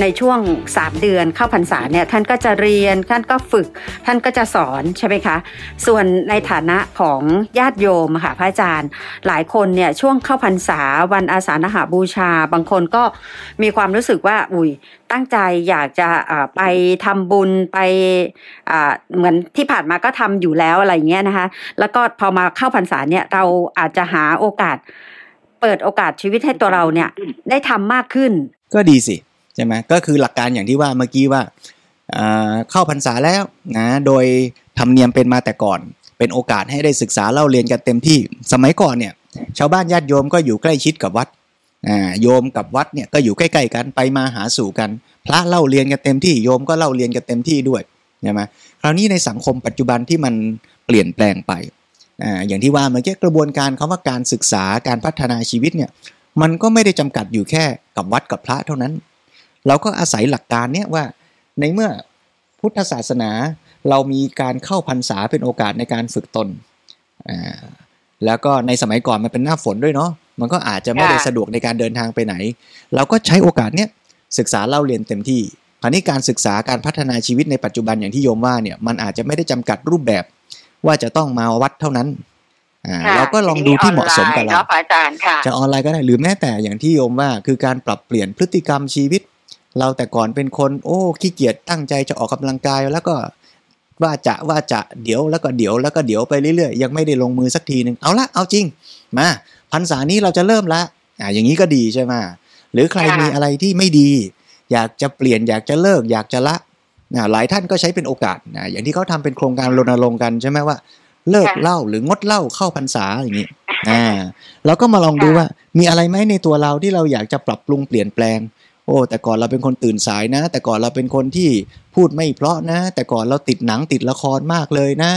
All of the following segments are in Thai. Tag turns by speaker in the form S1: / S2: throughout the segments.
S1: ในช่วง 3 เดือนเข้าพรรษาเนี่ยท่านก็จะเรียนท่านก็ฝึก ท่านก็จะสอนใช่ไหมคะส่วนในฐานะของญาติโยมค่ะพระอาจารย์ หลายคนเนี่ยช่วงเข้าพรรษาวันอาสาฬหาบูชา บางคนก็มีความรู้สึกว่าอุ้ยตั้งใจอยากจะไปทำบุญไปเหมือนที่ผ่านมาก็ทำอยู่แล้วอะไรอย่างเงี้ยนะคะ แล้วก็พอมาเข้าพรรษาเนี่ยเราอาจจะหาโอกาส เปิดโอกาสชีวิตให้ตัวเราเนี่ย ได้ทำมากขึ้น
S2: ก็ดีสิ ช่ไหมก็คือหลักการอย่างที่ว่าเมื่อกี้ว่าเข้าพรรษาแล้วนะโดยธรรมเนียมเป็นมาแต่ก่อน เป็นโอกาสให้ได้ศึกษาเล่าเรียนกันเต็มที่สมัยก่อนเนี่ยชาวบ้านญาติโยมก็อยู่ใกล้ชิดกับวัดโยมกับวัดเนี่ยก็อยู่ใกล้ๆกันไปมาหาสู่กัน พระเล่าเรียนกันเต็มที่โยมก็เล่าเรียนกันเต็มที่ด้วยใช่ไหมคราวนี้ในสังคมปัจจุบันที่มันเปลี่ยนแปลงไปออย่างที่ว่าเมื่อกี้กระบวนการคำว่าการศึกษาการพัฒนาชีวิตเนี่ยมันก็ไม่ได้จำกัดอยู่แค่กับวัดกับพระเท่านั้น เราก็อาศัยหลักการเนี้ยว่าในเมื่อพุทธศาสนาเรามีการเข้าพรรษาเป็นโอกาสในการฝึกตนอ่าแล้วก็ในสมัยก่อนมันเป็นหน้าฝนด้วยเนาะ มันก็อาจจะไม่ได้
S1: ค่ะ
S2: สะดวกในการเดินทางไปไหน เราก็ใช้โอกาสเนี้ยศึกษาเล่าเรียนเต็มที่คราวนี้การศึกษาการพัฒนาชีวิตในปัจจุบันอย่างที่โยมว่าเนี่ยมันอาจจะไม่ได้จำกัดรูปแบบ ว่าจะต้องมาวัดเท่านั้นอ่า
S1: ค่ะ
S2: เราก็ลองดูที่เหมาะสมกับเรา
S1: เนาะพระอาจารย์ค่ะ
S2: จะออนไลน์ก็ได้หรือแม้แต่อย่างที่โยมว่า คือการปรับเปลี่ยนพฤติกรรมชีวิต เราแต่ก่อนเป็นคนโอ้ขี้เกียจตั้งใจจะออกกำลังกายแล้วก็ว่าจะว่าจะเดี๋ยวแล้วก็เดี๋ยวแล้วก็เดี๋ยวไปเรื่อยๆ ยังไม่ได้ลงมือสักทีหนึ่งเอาละเอาจริง มาพรรษานี้เราจะเริ่มละอ่าอย่างนี้ก็ดีใช่ไหมหรือใคร
S1: ค่ะ
S2: มีอะไรที่ไม่ดี อยากจะเปลี่ยนอยากจะเลิก อยากจะละนะหลายท่านก็ใช้เป็นโอกาสนะอย่างที่เขาทำเป็นโครงการรณรงค์กันใช่ไหมว่า เลิกเหล้าหรืองดเหล้าเข้าพรรษาอย่างนี้อ่าเราก็มาลองดูว่ามีอะไรไหมในตัวเราที่เราอยากจะปรับปรุงเปลี่ยนแปลง โอ้ แต่ก่อนเราเป็นคนตื่นสายนะ แต่ก่อนเราเป็นคนที่พูดไม่เพราะนะ แต่ก่อนเราติดหนังติดละครมากเลยนะ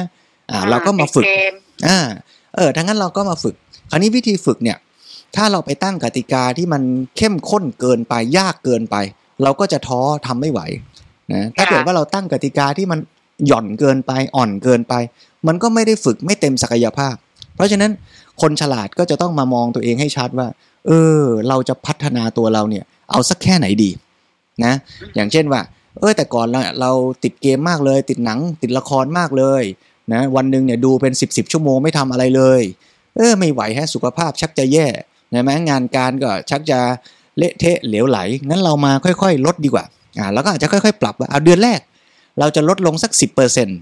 S2: อ่า เราก็มาฝึก
S1: ติดเม
S2: อ่าเออทั้งนั้นเราก็มาฝึก คราวนี้วิธีฝึกเนี่ย ถ้าเราไปตั้งกติกาที่มันเข้มข้นเกินไปยากเกินไป เราก็จะท้อทำไม่ไหวนะถ้า
S1: ค่ะ
S2: เกิดว่าเราตั้งกติกาที่มันหย่อนเกินไปอ่อนเกินไป มันก็ไม่ได้ฝึกไม่เต็มศักยภาพ เพราะฉะนั้นคนฉลาดก็จะต้องมามองตัวเองให้ชัดว่า เออ เราจะพัฒนาตัวเราเนี่ย เอาสักแค่ไหนดีนะอย่างเช่นว่า เออแต่ก่อนเราเราติดเกมมากเลย ติดหนังติดละครมากเลยนะวันหนึ่งเนี่ยดูเป็นสิบสิบชั่วโมงไม่ทำอะไรเลย เออไม่ไหวฮะสุขภาพชักจะแย่นะแม้งานการก็ชักจะเละเทะเหลวไหล งั้นเรามาค่อยๆ ลดดีกว่าอ่าแล้วก็อาจจะค่อยๆ ปรับว่าเอาเดือนแรก เราจะลดลงสักสิบเปอร์เซ็นต์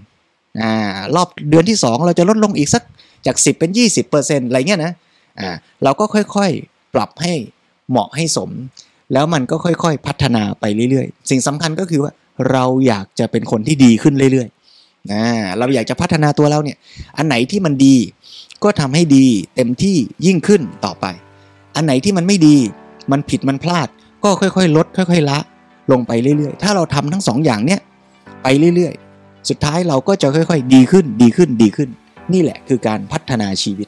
S2: อ่ารอบเดือนที่สองเราจะลดลงอีกสักจากสิบเป็นยี่สิบเปอร์เซ็นต์อะไรเงี้ยนะอ่าเราก็ค่อยๆ ปรับให้เหมาะให้สม แล้วมันก็ค่อยๆ พัฒนาไปเรื่อยๆ สิ่งสำคัญก็คือว่าเราอยากจะเป็นคนที่ดีขึ้นเรื่อยๆนะเราอยากจะพัฒนาตัวเราเนี่ย อันไหนที่มันดี ก็ทำให้ดีเต็มที่ยิ่งขึ้นต่อไป อันไหนที่มันไม่ดี มันผิดมันพลาด ก็ค่อยๆ ลด ค่อยๆ ละ ลงไปเรื่อยๆ ถ้าเราทำทั้งสองอย่างเนี้ยไปเรื่อยๆ สุดท้ายเราก็จะค่อยๆ ดีขึ้น ดีขึ้น ดีขึ้น นี่แหละคือการพัฒนาชีวิต